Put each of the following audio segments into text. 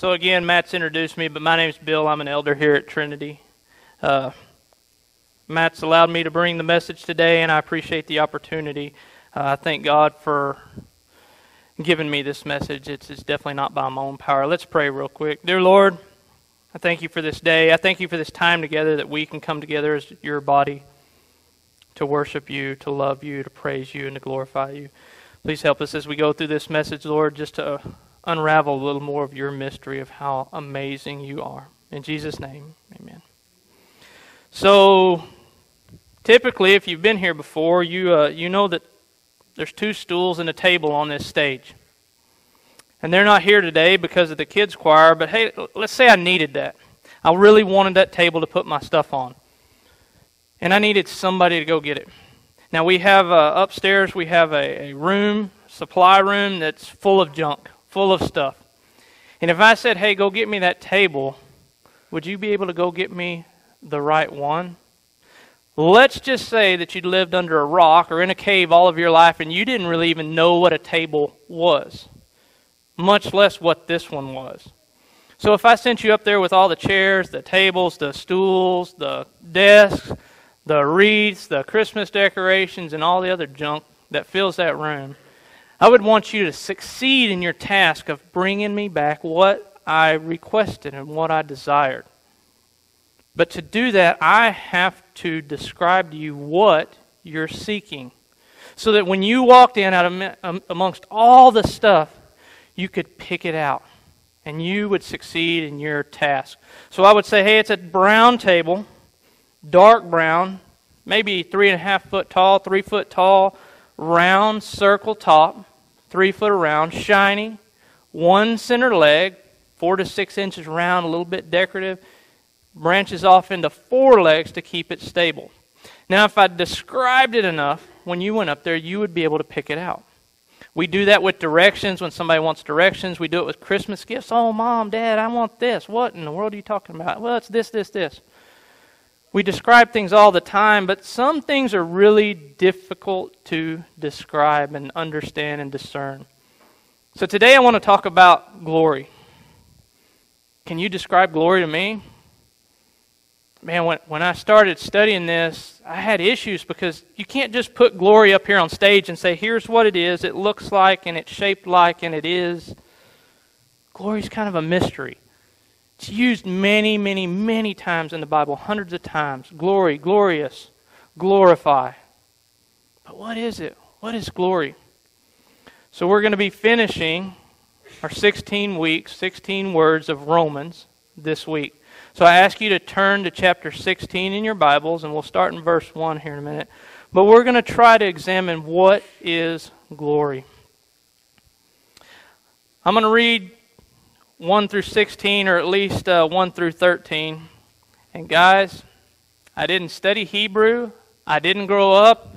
So, again, Matt's introduced me, but my name's Bill. I'm an elder here at Trinity. Uh, Matt's allowed me to bring the message today, and I appreciate the opportunity. Uh, I thank God for giving me this message. It's, it's definitely not by my own power. Let's pray real quick. Dear Lord, I thank you for this day. I thank you for this time together that we can come together as your body to worship you, to love you, to praise you, and to glorify you. Please help us as we go through this message, Lord, just to unravel a little more of your mystery of how amazing you are. In Jesus' name, amen. So, typically, if you've been here before, you, uh, you know that there's two stools and a table on this stage. And they're not here today because of the kids' choir, but hey, let's say I needed that. I really wanted that table to put my stuff on. And I needed somebody to go get it. Now, we have uh, upstairs, we have a, a room, supply room that's full of junk, full of stuff. And if I said, hey, go get me that table, would you be able to go get me the right one? Let's just say that you'd lived under a rock or in a cave all of your life and you didn't really even know what a table was much less what this one was. So if I sent you up there with all the chairs, the tables, the stools, the desks, the wreaths, the Christmas decorations, and all the other junk that fills that room, I would want you to succeed in your task of bringing me back what I requested and what I desired. But to do that, I have to describe to you what you're seeking. So that when you walked in out of, um, amongst all the stuff you could pick it out and you would succeed in your task. So I would say, hey, it's a brown table, dark brown, maybe three and a half foot tall, three foot tall, round circle top, three foot around, shiny, one center leg, four to six inches round, a little bit decorative, branches off into four legs to keep it stable. Now, if I described it enough, when you went up there, you would be able to pick it out. We do that with directions when somebody wants directions. We do it with Christmas gifts. Oh, mom, dad, I want this. What in the world are you talking about? Well, it's this, this, this. We describe things all the time, but some things are really difficult to describe and understand and discern. So today I want to talk about glory. Can you describe glory to me? man, when, when I started studying this, I had issues because you can't just put glory up here on stage and say, here's what it is, it looks like, and it's shaped like, and it is. Glory is kind of a mystery. It's used many, many, many times in the Bible, hundreds of times. Glory, glorious, glorify. But what is it? What is glory? So we're going to be finishing our 16 weeks, 16 words of Romans this week. So I ask you to turn to chapter 16 in your Bibles, and we'll start in verse 1 here in a minute. But we're going to try to examine what is glory. I'm going to read 1 through 16, or at least uh, 1 through 13. And guys, I didn't study Hebrew. I didn't grow up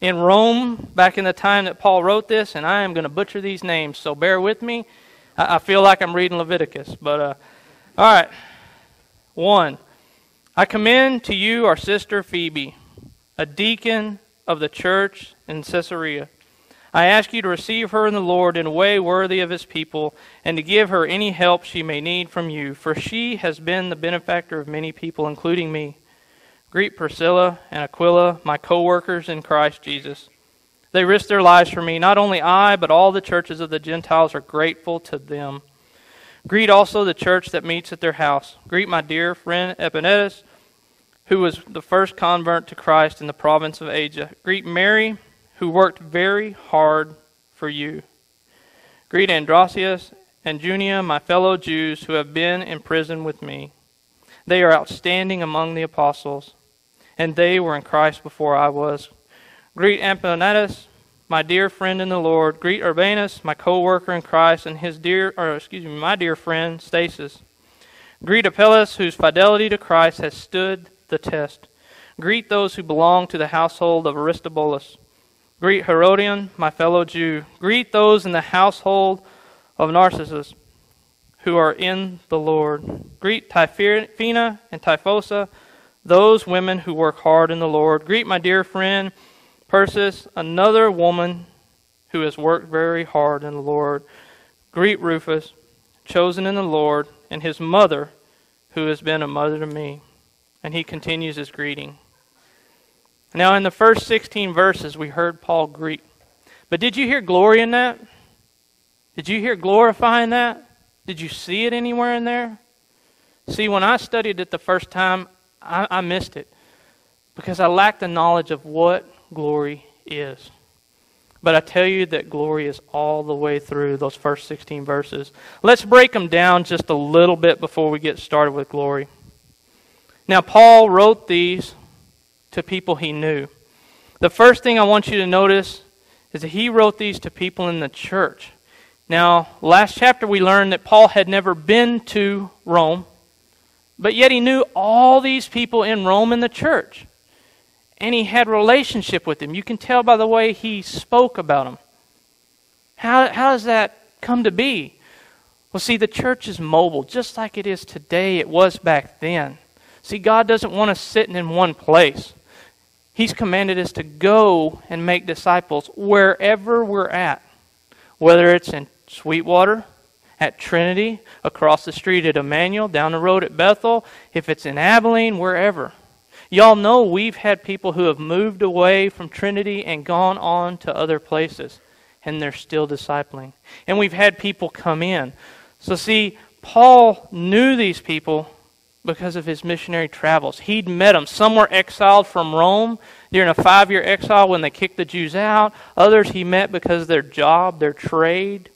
in Rome back in the time that Paul wrote this, and I am going to butcher these names, so bear with me. I, I feel like I'm reading Leviticus. But, uh, all right. 1. I commend to you our sister Phoebe, a deacon of the church in Caesarea. I ask you to receive her in the Lord in a way worthy of his people, and to give her any help she may need from you, for she has been the benefactor of many people, including me. Greet Priscilla and Aquila, my co workers in Christ Jesus. They risked their lives for me. Not only I, but all the churches of the Gentiles are grateful to them. Greet also the church that meets at their house. Greet my dear friend Epaenetus, who was the first convert to Christ in the province of Asia. Greet Mary, who worked very hard for you. Greet Andronicus and Junia, my fellow Jews, who have been in prison with me. They are outstanding among the apostles, and they were in Christ before I was. Greet Epaenetus, my dear friend in the Lord. Greet Urbanus, my co-worker in Christ, and his dear, or excuse me, my dear friend Stachys. Greet Apelles, whose fidelity to Christ has stood the test. Greet those who belong to the household of Aristobulus. Greet Herodion, my fellow Jew. Greet those in the household of Narcissus who are in the Lord. Greet Tryphena and Tryphosa, those women who work hard in the Lord. Greet my dear friend Persis, another woman who has worked very hard in the Lord. Greet Rufus. chosen in the Lord, and his mother, who has been a mother to me. And he continues his greeting. Now, in the first 16 verses, we heard Paul greet. But did you hear glory in that? Did you hear glorifying that? Did you see it anywhere in there? See, when I studied it the first time, I, I missed it because I lacked the knowledge of what glory is. But I tell you that glory is all the way through those first 16 verses. Let's break them down just a little bit before we get started with glory. Now, Paul wrote these to people he knew. The first thing I want you to notice is that he wrote these to people in the church. Now, last chapter we learned that Paul had never been to Rome, but yet he knew all these people in Rome in the church and he had relationship with them. You can tell by the way he spoke about them. How, how does that come to be? Well, see, the church is mobile, just like it is today, it was back then. See, God doesn't want us sitting in one place. He's commanded us to go and make disciples wherever we're at, whether it's in Sweetwater, at Trinity, across the street at Emmanuel, down the road at Bethel, if it's in Abilene, wherever. Y'all know we've had people who have moved away from Trinity and gone on to other places, and they're still discipling. And we've had people come in. So, see, Paul knew these people because of his missionary travels. He'd met them. Some were exiled from Rome during a five year exile when they kicked the Jews out. Others he met because their job, their trade,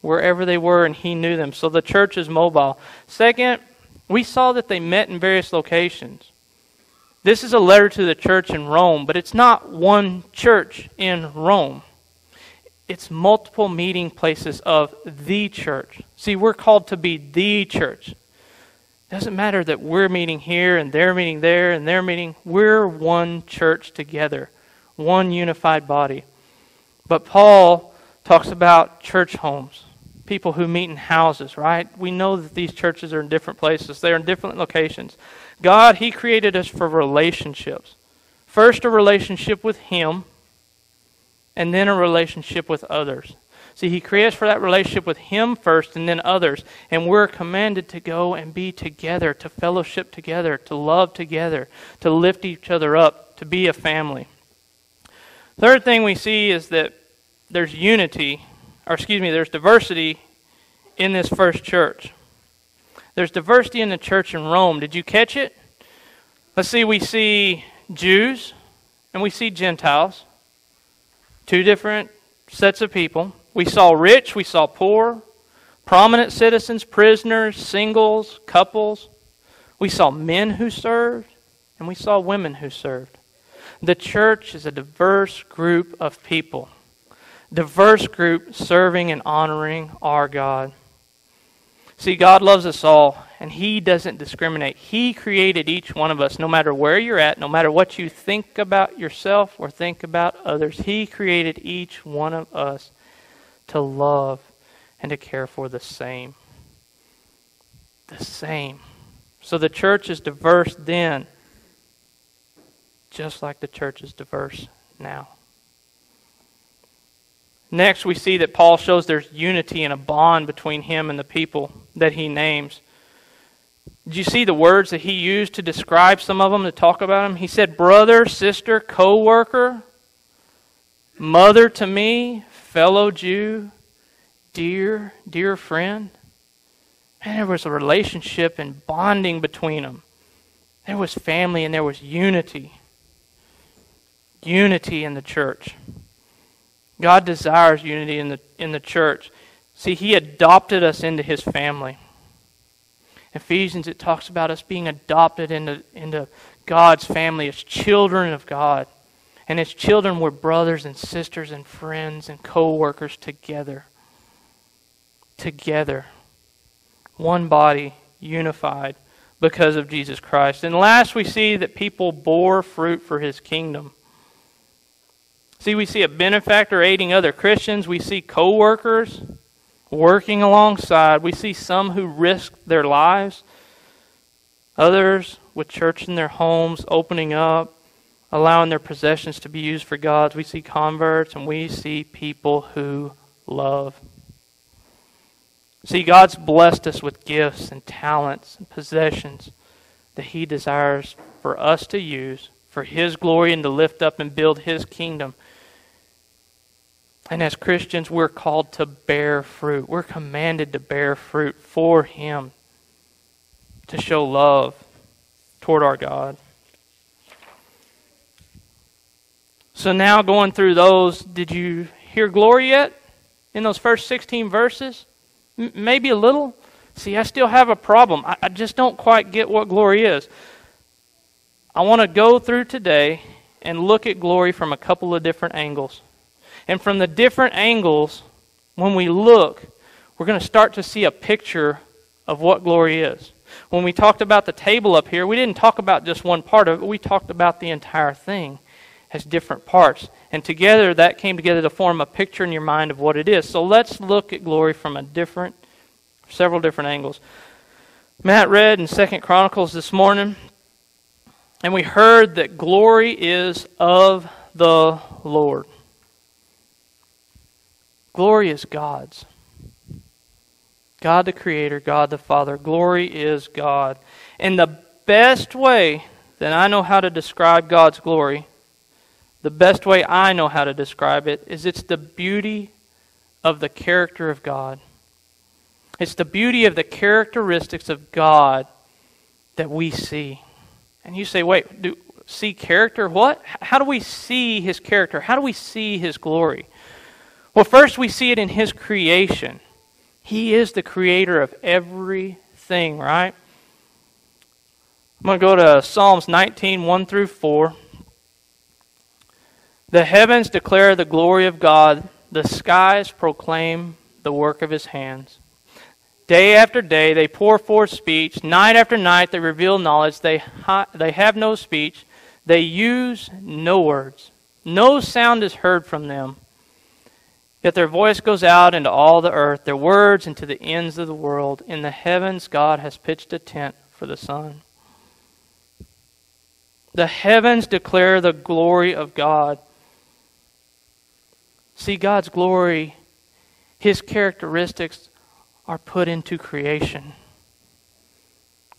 wherever they were, and he knew them. So the church is mobile. Second, we saw that they met in various locations. This is a letter to the church in Rome, but it's not one church in Rome. It's multiple meeting places of the church. See, we're called to be the church. Doesn't matter that we're meeting here and they're meeting there and they're meeting. We're one church together, one unified body. But Paul talks about church homes, people who meet in houses, right? We know that these churches are in different places, they're in different locations. God, He created us for relationships. First, a relationship with Him, and then a relationship with others. See, He creates for that relationship with Him first and then others. And we're commanded to go and be together, to fellowship together, to love together, to lift each other up, to be a family. Third thing we see is that there's unity, or excuse me, there's diversity in this first church. There's diversity in the church in Rome. Did you catch it? Let's see, we see Jews and we see Gentiles, two different sets of people. We saw rich, we saw poor, prominent citizens, prisoners, singles, couples. We saw men who served, and we saw women who served. The church is a diverse group of people, diverse group serving and honoring our God. See, God loves us all, and He doesn't discriminate. He created each one of us, no matter where you're at, no matter what you think about yourself or think about others. He created each one of us to love and to care for the same. The same. So the church is diverse then, just like the church is diverse now. Next, we see that Paul shows there's unity and a bond between him and the people that he names. Did you see the words that he used to describe some of them, to talk about them? He said, brother, sister, co worker, mother to me, fellow Jew, dear, dear friend. And there was a relationship and bonding between them. There was family and there was unity. Unity in the church. God desires unity in the, in the church. See, He adopted us into His family. Ephesians, it talks about us being adopted into, into God's family as children of God. And as children, we're brothers and sisters and friends and co workers together. Together. One body, unified because of Jesus Christ. And last, we see that people bore fruit for his kingdom. See, we see a benefactor aiding other Christians. We see co workers working alongside. We see some who risk their lives, others with church in their homes, opening up, allowing their possessions to be used for God's. We see converts, and we see people who love. See, God's blessed us with gifts and talents and possessions that He desires for us to use for His glory and to lift up and build His kingdom. And as Christians, we're called to bear fruit. We're commanded to bear fruit for Him, to show love toward our God. So now, going through those, did you hear glory yet in those first 16 verses? M- maybe a little. See, I still have a problem. I, I just don't quite get what glory is. I want to go through today and look at glory from a couple of different angles. And from the different angles, when we look, we're going to start to see a picture of what glory is. When we talked about the table up here, we didn't talk about just one part of it, we talked about the entire thing as different parts. And together, that came together to form a picture in your mind of what it is. So let's look at glory from a different, several different angles. Matt read in Second Chronicles this morning, and we heard that glory is of the Lord. Glory is God's. God the Creator, God the Father. Glory is God. And the best way that I know how to describe God's glory, the best way I know how to describe it, is it's the beauty of the character of God. It's the beauty of the characteristics of God that we see. And you say, wait, do see character? What? How do we see his character? How do we see his glory? Well, first we see it in his creation. He is the creator of everything, right? I'm going to go to Psalms 19, 1 through 4. The heavens declare the glory of God, the skies proclaim the work of his hands. Day after day they pour forth speech. Night after night they reveal knowledge. They, they have no speech. They use no words. No sound is heard from them. Yet their voice goes out into all the earth, their words into the ends of the world. In the heavens God has pitched a tent for the sun. The heavens declare the glory of God. See, God's glory, His characteristics, are put into creation.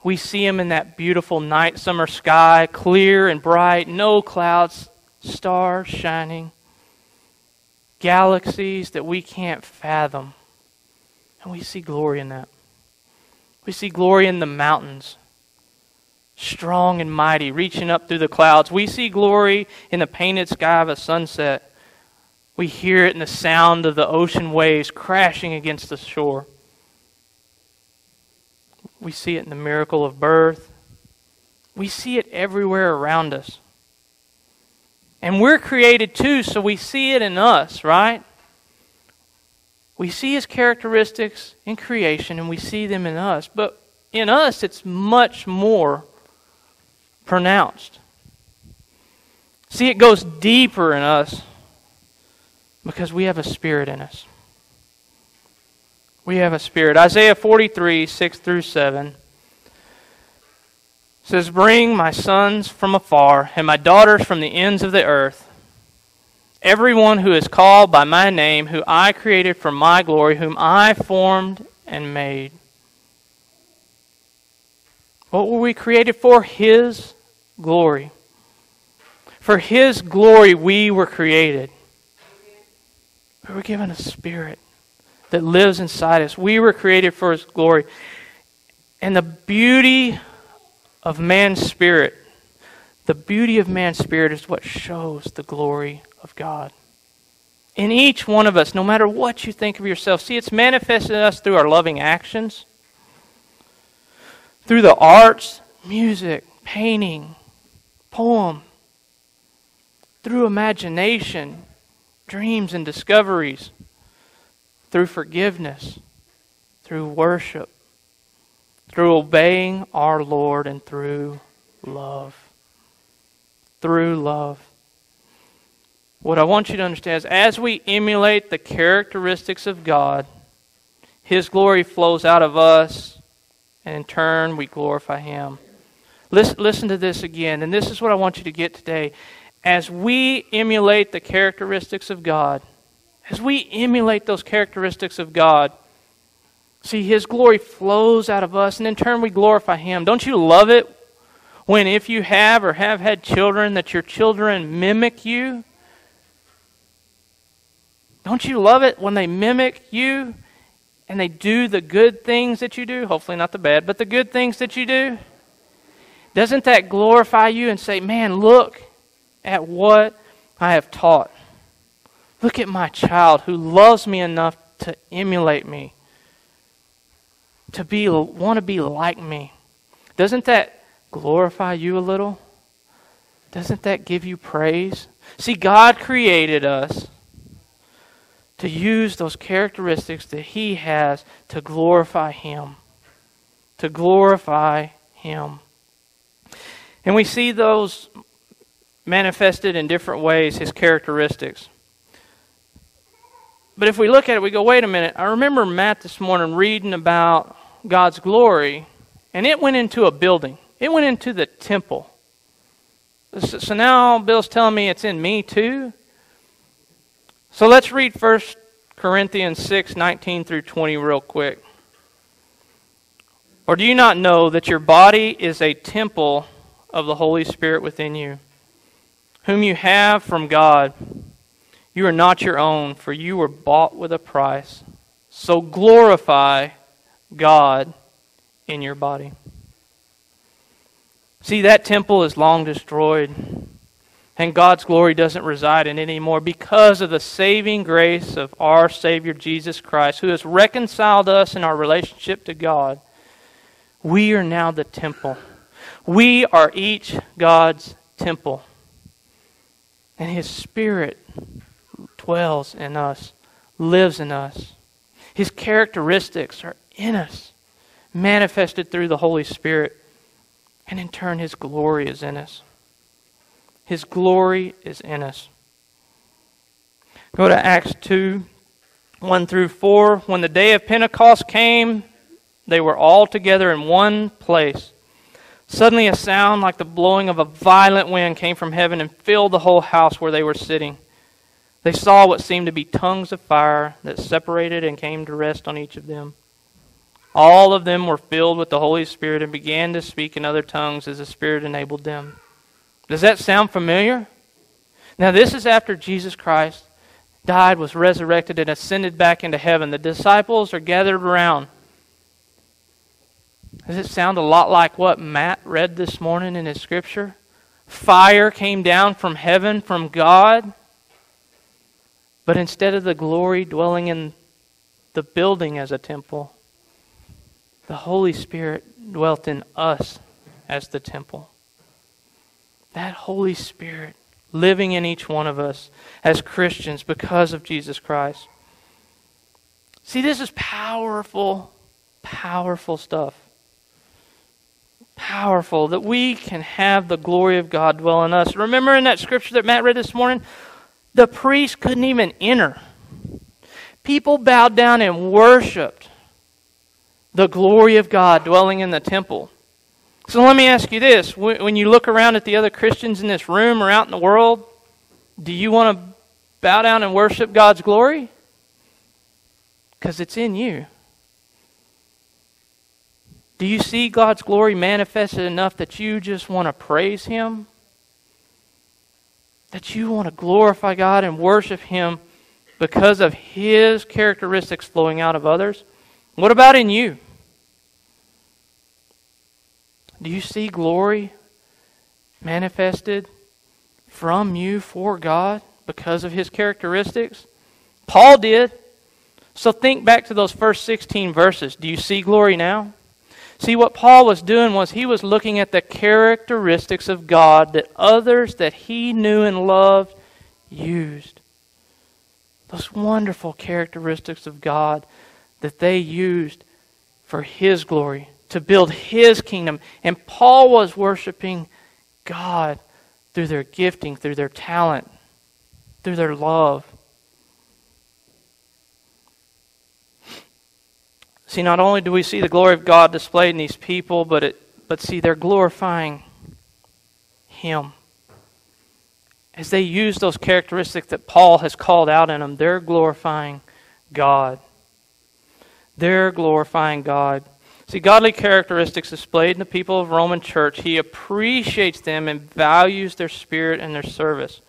We see him in that beautiful night summer sky, clear and bright, no clouds, stars shining, galaxies that we can't fathom. And we see glory in that. We see glory in the mountains, strong and mighty, reaching up through the clouds. We see glory in the painted sky of a sunset. We hear it in the sound of the ocean waves crashing against the shore. We see it in the miracle of birth. We see it everywhere around us. And we're created too, so we see it in us, right? We see his characteristics in creation and we see them in us. But in us, it's much more pronounced. See, it goes deeper in us because we have a spirit in us. We have a spirit. Isaiah 43, 6 through 7 says, Bring my sons from afar and my daughters from the ends of the earth. Everyone who is called by my name, who I created for my glory, whom I formed and made. What were we created for? His glory. For His glory we were created. We were given a spirit that lives inside us. We were created for His glory. And the beauty of man's spirit, the beauty of man's spirit is what shows the glory of God. In each one of us, no matter what you think of yourself, see, it's manifested in us through our loving actions, through the arts, music, painting, poem, through imagination, dreams, and discoveries through forgiveness, through worship, through obeying our Lord, and through love. Through love. What I want you to understand is as we emulate the characteristics of God, His glory flows out of us, and in turn, we glorify Him. Listen, listen to this again, and this is what I want you to get today. As we emulate the characteristics of God, as we emulate those characteristics of God, See, His glory flows out of us, and in turn we glorify Him. Don't you love it when, if you have or have had children, that your children mimic you? Don't you love it when they mimic you and they do the good things that you do? Hopefully, not the bad, but the good things that you do? Doesn't that glorify you and say, man, look at what I have taught? Look at my child who loves me enough to emulate me to be want to be like me. Doesn't that glorify you a little? Doesn't that give you praise? See, God created us to use those characteristics that He has to glorify Him. To glorify Him. And we see those manifested in different ways, His characteristics. But if we look at it, we go, wait a minute. I remember Matt this morning reading about God's glory, and it went into a building. It went into the temple. So now Bill's telling me it's in me too. So let's read 1 Corinthians 6 19 through 20 real quick. Or do you not know that your body is a temple of the Holy Spirit within you, whom you have from God? You are not your own, for you were bought with a price. So glorify God in your body. See, that temple is long destroyed, and God's glory doesn't reside in it anymore because of the saving grace of our Savior Jesus Christ, who has reconciled us in our relationship to God. We are now the temple. We are each God's temple. And His Spirit dwells in us, lives in us. His characteristics are in us, manifested through the Holy Spirit. And in turn, His glory is in us. His glory is in us. Go to Acts 2 1 through 4. When the day of Pentecost came, they were all together in one place. Suddenly, a sound like the blowing of a violent wind came from heaven and filled the whole house where they were sitting. They saw what seemed to be tongues of fire that separated and came to rest on each of them. All of them were filled with the Holy Spirit and began to speak in other tongues as the Spirit enabled them. Does that sound familiar? Now, this is after Jesus Christ died, was resurrected, and ascended back into heaven. The disciples are gathered around. Does it sound a lot like what Matt read this morning in his scripture? Fire came down from heaven, from God but instead of the glory dwelling in the building as a temple, the Holy Spirit dwelt in us as the temple. That Holy Spirit living in each one of us as Christians because of Jesus Christ. See, this is powerful, powerful stuff. Powerful that we can have the glory of God dwell in us. Remember in that scripture that Matt read this morning? The priest couldn't even enter. People bowed down and worshiped the glory of God dwelling in the temple. So let me ask you this. When you look around at the other Christians in this room or out in the world, do you want to bow down and worship God's glory? Because it's in you. Do you see God's glory manifested enough that you just want to praise Him? that you want to glorify God and worship Him because of His characteristics flowing out of others? What about in you? Do you see glory manifested from you for God because of His characteristics? Paul did. So think back to those first 16 verses. Do you see glory now? See, what Paul was doing was he was looking at the characteristics of God that others that he knew and loved used. Those wonderful characteristics of God that they used for his glory, to build his kingdom. And Paul was worshiping God through their gifting, through their talent, through their love. See, not only do we see the glory of God displayed in these people, but it but see they're glorifying him. As they use those characteristics that Paul has called out in them, they're glorifying God. They're glorifying God. See, godly characteristics displayed in the people of Roman church, he appreciates them and values their spirit and their service.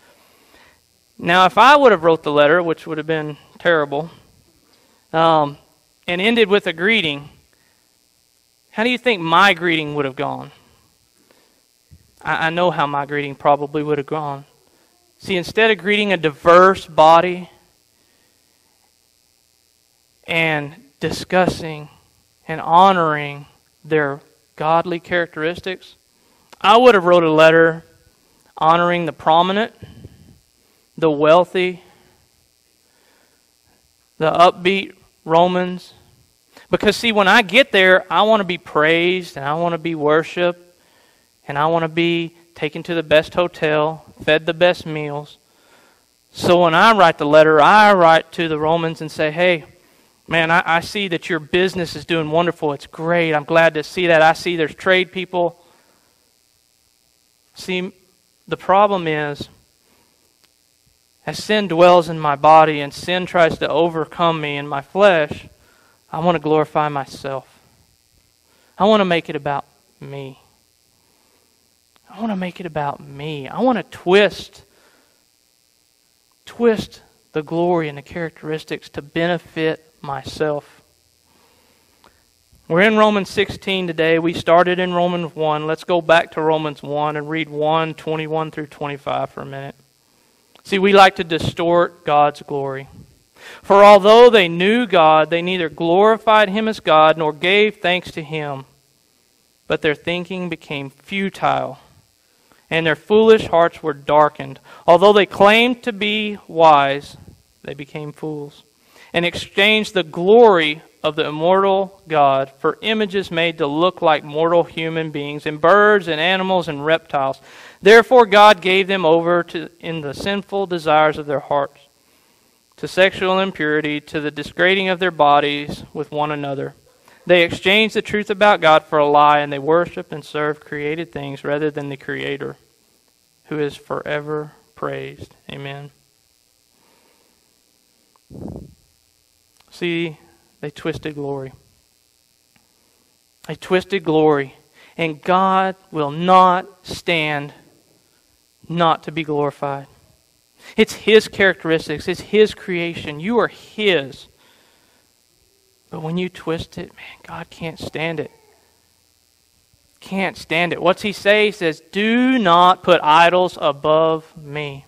Now, if I would have wrote the letter, which would have been terrible, um, and ended with a greeting, how do you think my greeting would have gone? I, I know how my greeting probably would have gone. See, instead of greeting a diverse body and discussing and honoring their godly characteristics, I would have wrote a letter honoring the prominent, the wealthy, the upbeat Romans. Because, see, when I get there, I want to be praised and I want to be worshiped and I want to be taken to the best hotel, fed the best meals. So when I write the letter, I write to the Romans and say, hey, man, I, I see that your business is doing wonderful. It's great. I'm glad to see that. I see there's trade people. See, the problem is as sin dwells in my body and sin tries to overcome me in my flesh, I want to glorify myself. I want to make it about me. I want to make it about me. I want to twist twist the glory and the characteristics to benefit myself. We're in Romans 16 today. We started in Romans 1. Let's go back to Romans 1 and read 1 21 through 25 for a minute. See, we like to distort God's glory. For although they knew God, they neither glorified him as God nor gave thanks to him, but their thinking became futile, and their foolish hearts were darkened. Although they claimed to be wise, they became fools, and exchanged the glory of the immortal God for images made to look like mortal human beings, and birds and animals and reptiles. Therefore, God gave them over to, in the sinful desires of their hearts, to sexual impurity, to the disgrading of their bodies with one another. They exchanged the truth about God for a lie, and they worshiped and served created things rather than the Creator, who is forever praised. Amen. See, they twisted glory. They twisted glory. And God will not stand not to be glorified. It's His characteristics, it's His creation. You are His. But when you twist it, man, God can't stand it. Can't stand it. What's He say? He says, Do not put idols above me.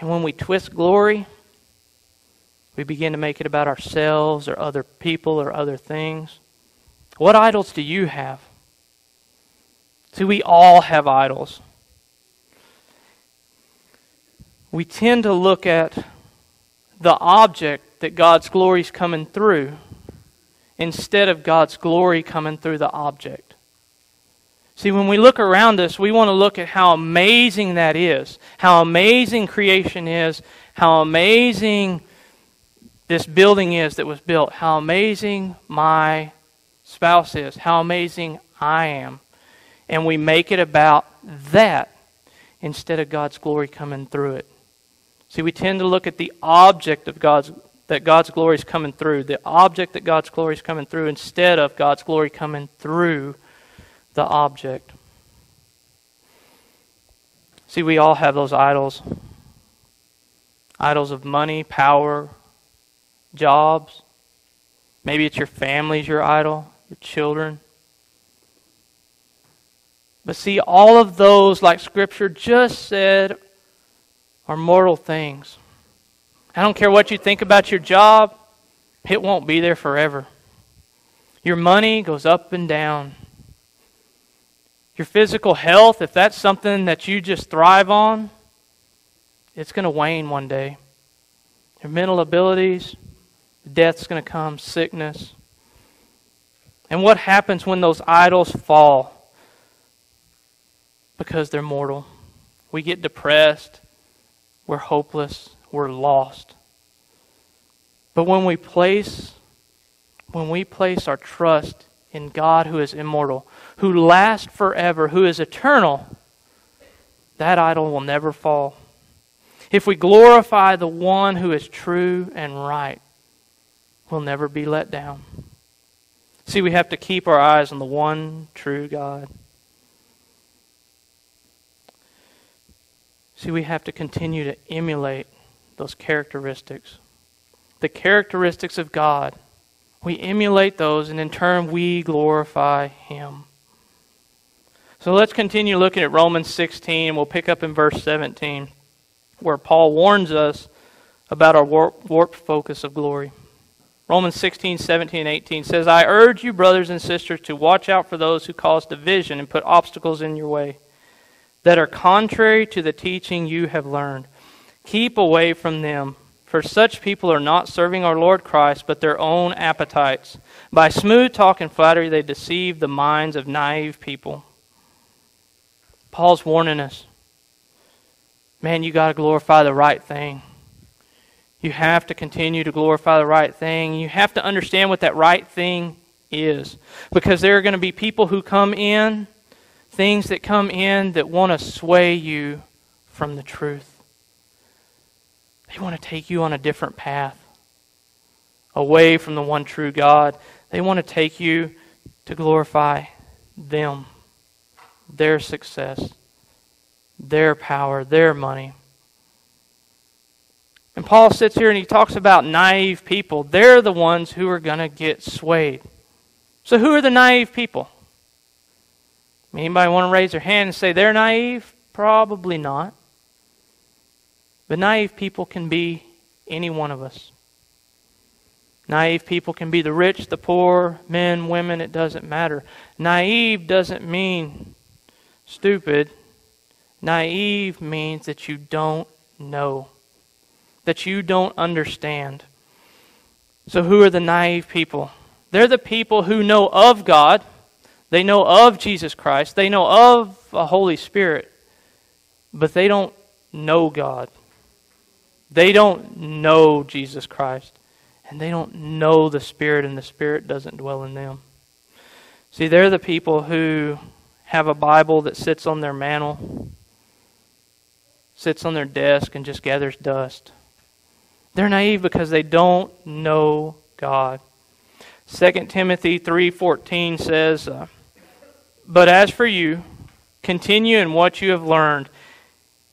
And when we twist glory, we begin to make it about ourselves or other people or other things. What idols do you have? See, we all have idols we tend to look at the object that God's glory is coming through instead of God's glory coming through the object. See, when we look around us, we want to look at how amazing that is, how amazing creation is, how amazing this building is that was built, how amazing my spouse is, how amazing I am. And we make it about that instead of God's glory coming through it. See, we tend to look at the object of God's that God's glory is coming through, the object that God's glory is coming through, instead of God's glory coming through the object. See, we all have those idols idols of money, power, jobs. Maybe it's your family's your idol, your children. But see, all of those, like Scripture just said, are mortal things. I don't care what you think about your job, it won't be there forever. Your money goes up and down. Your physical health, if that's something that you just thrive on, it's going to wane one day. Your mental abilities, death's going to come, sickness. And what happens when those idols fall? Because they're mortal. We get depressed. We're hopeless. We're lost. But when we place when we place our trust in God who is immortal, who lasts forever, who is eternal, that idol will never fall. If we glorify the one who is true and right, we'll never be let down. See, we have to keep our eyes on the one true God. See, we have to continue to emulate those characteristics. The characteristics of God. We emulate those, and in turn, we glorify Him. So let's continue looking at Romans 16. and We'll pick up in verse 17, where Paul warns us about our warped focus of glory. Romans 16, 17, 18 says, I urge you, brothers and sisters, to watch out for those who cause division and put obstacles in your way that are contrary to the teaching you have learned. Keep away from them, for such people are not serving our Lord Christ, but their own appetites. By smooth talk and flattery, they deceive the minds of naive people. Paul's warning us man, you got to glorify the right thing. You have to continue to glorify the right thing. You have to understand what that right thing is. Because there are going to be people who come in, things that come in that want to sway you from the truth. They want to take you on a different path, away from the one true God. They want to take you to glorify them their success, their power, their money. And Paul sits here and he talks about naive people. They're the ones who are going to get swayed. So, who are the naive people? Anybody want to raise their hand and say they're naive? Probably not. But naive people can be any one of us. Naive people can be the rich, the poor, men, women, it doesn't matter. Naive doesn't mean stupid. Naive means that you don't know, that you don't understand. So, who are the naive people? They're the people who know of God, they know of Jesus Christ, they know of a Holy Spirit, but they don't know God. They don't know Jesus Christ, and they don't know the Spirit, and the Spirit doesn't dwell in them. See, they're the people who have a Bible that sits on their mantle, sits on their desk, and just gathers dust. They're naive because they don't know God. 2 Timothy 3:14 says, uh, "But as for you, continue in what you have learned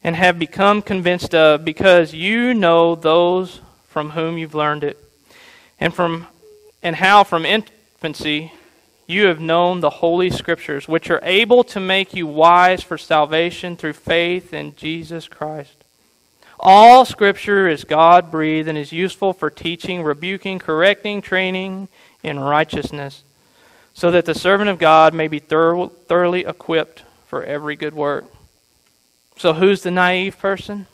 and have become convinced of, because you know those from whom you've learned it, and from and how from infancy you have known the Holy Scriptures, which are able to make you wise for salvation through faith in Jesus Christ. All Scripture is God breathed and is useful for teaching, rebuking, correcting, training in righteousness, so that the servant of God may be thoroughly equipped for every good work. So, who's the naive person?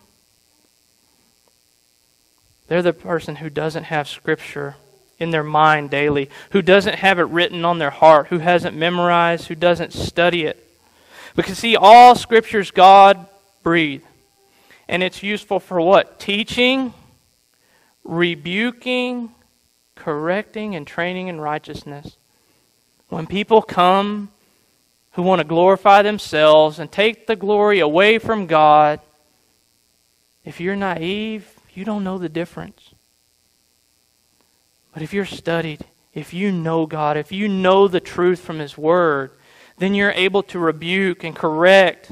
They're the person who doesn't have Scripture in their mind daily, who doesn't have it written on their heart, who hasn't memorized, who doesn't study it. Because, see, all Scripture's God breathed. And it's useful for what? Teaching, rebuking, correcting, and training in righteousness. When people come who want to glorify themselves and take the glory away from God, if you're naive, you don't know the difference. But if you're studied, if you know God, if you know the truth from His Word, then you're able to rebuke and correct.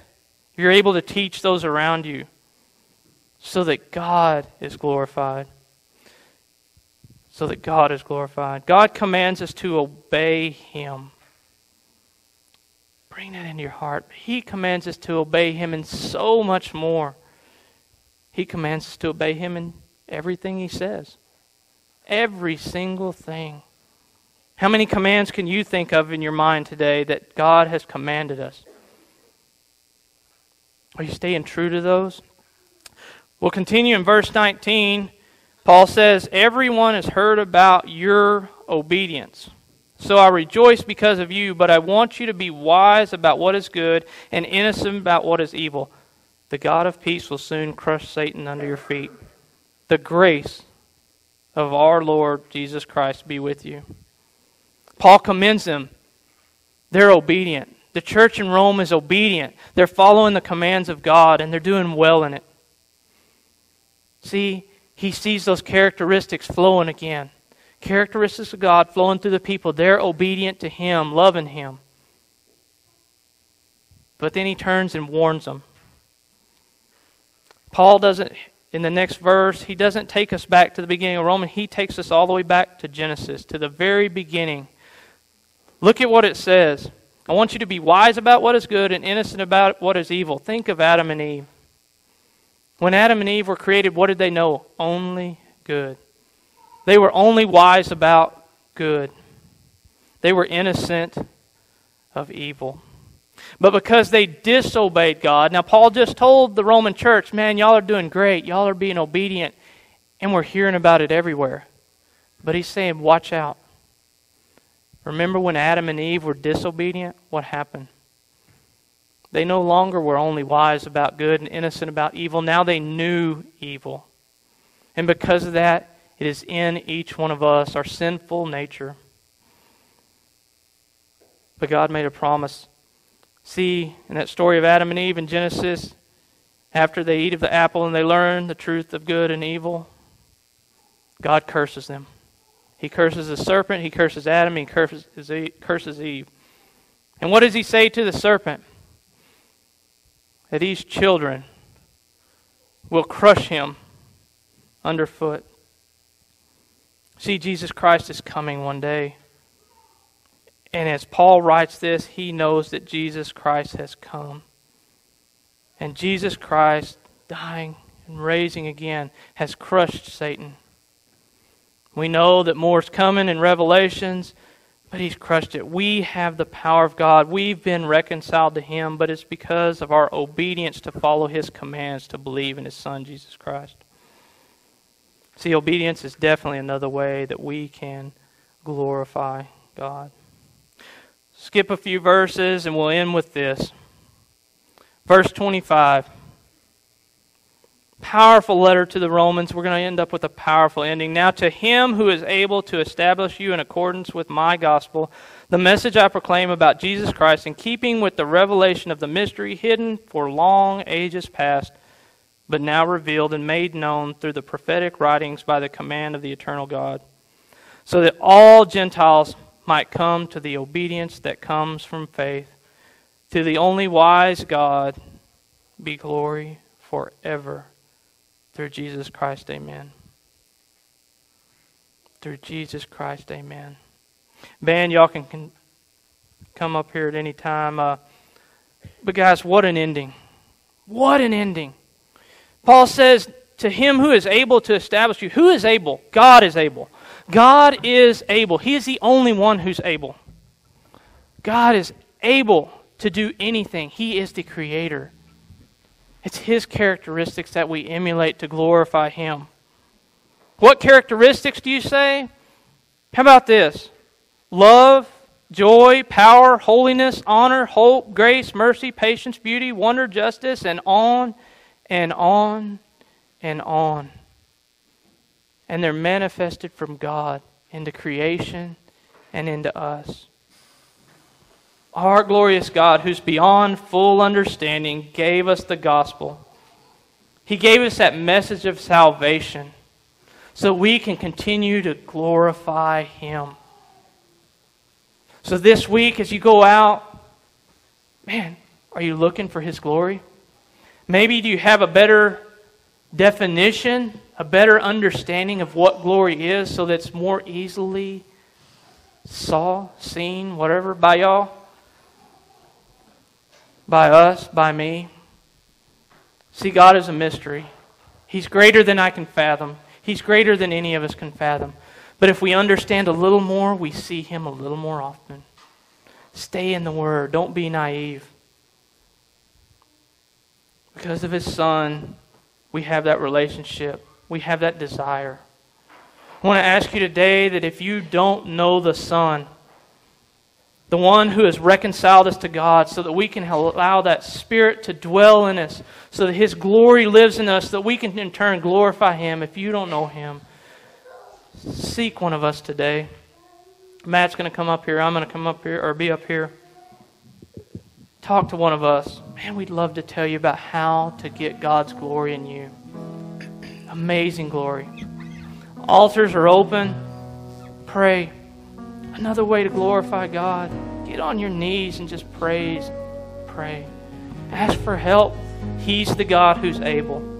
You're able to teach those around you so that God is glorified. So that God is glorified. God commands us to obey Him. Bring that into your heart. He commands us to obey Him in so much more. He commands us to obey Him in everything He says. Every single thing. How many commands can you think of in your mind today that God has commanded us? Are you staying true to those? We'll continue in verse 19. Paul says, Everyone has heard about your obedience. So I rejoice because of you, but I want you to be wise about what is good and innocent about what is evil. The God of peace will soon crush Satan under your feet. The grace of our Lord Jesus Christ be with you. Paul commends them. They're obedient. The church in Rome is obedient. They're following the commands of God and they're doing well in it. See, he sees those characteristics flowing again. Characteristics of God flowing through the people. They're obedient to Him, loving Him. But then He turns and warns them. Paul doesn't, in the next verse, he doesn't take us back to the beginning of Romans. He takes us all the way back to Genesis, to the very beginning. Look at what it says. I want you to be wise about what is good and innocent about what is evil. Think of Adam and Eve. When Adam and Eve were created, what did they know? Only good. They were only wise about good. They were innocent of evil. But because they disobeyed God, now Paul just told the Roman church, man, y'all are doing great. Y'all are being obedient. And we're hearing about it everywhere. But he's saying, watch out. Remember when Adam and Eve were disobedient? What happened? They no longer were only wise about good and innocent about evil. Now they knew evil. And because of that, it is in each one of us, our sinful nature. But God made a promise. See, in that story of Adam and Eve in Genesis, after they eat of the apple and they learn the truth of good and evil, God curses them. He curses the serpent, he curses Adam, he curses, curses Eve. And what does he say to the serpent? That these children will crush him underfoot. See, Jesus Christ is coming one day. And as Paul writes this, he knows that Jesus Christ has come. And Jesus Christ, dying and raising again, has crushed Satan. We know that more is coming in Revelations, but he's crushed it. We have the power of God. We've been reconciled to him, but it's because of our obedience to follow his commands to believe in his son, Jesus Christ. See, obedience is definitely another way that we can glorify God. Skip a few verses and we'll end with this. Verse 25 powerful letter to the Romans. We're going to end up with a powerful ending. Now, to him who is able to establish you in accordance with my gospel, the message I proclaim about Jesus Christ, in keeping with the revelation of the mystery hidden for long ages past, but now revealed and made known through the prophetic writings by the command of the eternal God, so that all Gentiles might come to the obedience that comes from faith. To the only wise God be glory forever. Through Jesus Christ, amen. Through Jesus Christ, amen. Man, y'all can, can come up here at any time. Uh, but, guys, what an ending. What an ending. Paul says, To him who is able to establish you. Who is able? God is able. God is able. He is the only one who's able. God is able to do anything, He is the creator. It's His characteristics that we emulate to glorify Him. What characteristics do you say? How about this? Love, joy, power, holiness, honor, hope, grace, mercy, patience, beauty, wonder, justice, and on and on and on. And they're manifested from God into creation and into us. Our glorious God, who's beyond full understanding, gave us the gospel. He gave us that message of salvation so we can continue to glorify Him. So this week, as you go out, man, are you looking for His glory? Maybe do you have a better definition, a better understanding of what glory is so that's more easily saw, seen, whatever by y'all? By us, by me. See, God is a mystery. He's greater than I can fathom, He's greater than any of us can fathom. But if we understand a little more, we see Him a little more often. Stay in the Word, don't be naive. Because of His Son, we have that relationship, we have that desire. I want to ask you today that if you don't know the Son, the one who has reconciled us to God, so that we can allow that Spirit to dwell in us, so that His glory lives in us, so that we can in turn glorify Him. If you don't know Him, seek one of us today. Matt's going to come up here. I'm going to come up here or be up here. Talk to one of us. Man, we'd love to tell you about how to get God's glory in you. Amazing glory. Altars are open. pray. Another way to glorify God. Get on your knees and just praise. Pray. Ask for help. He's the God who's able.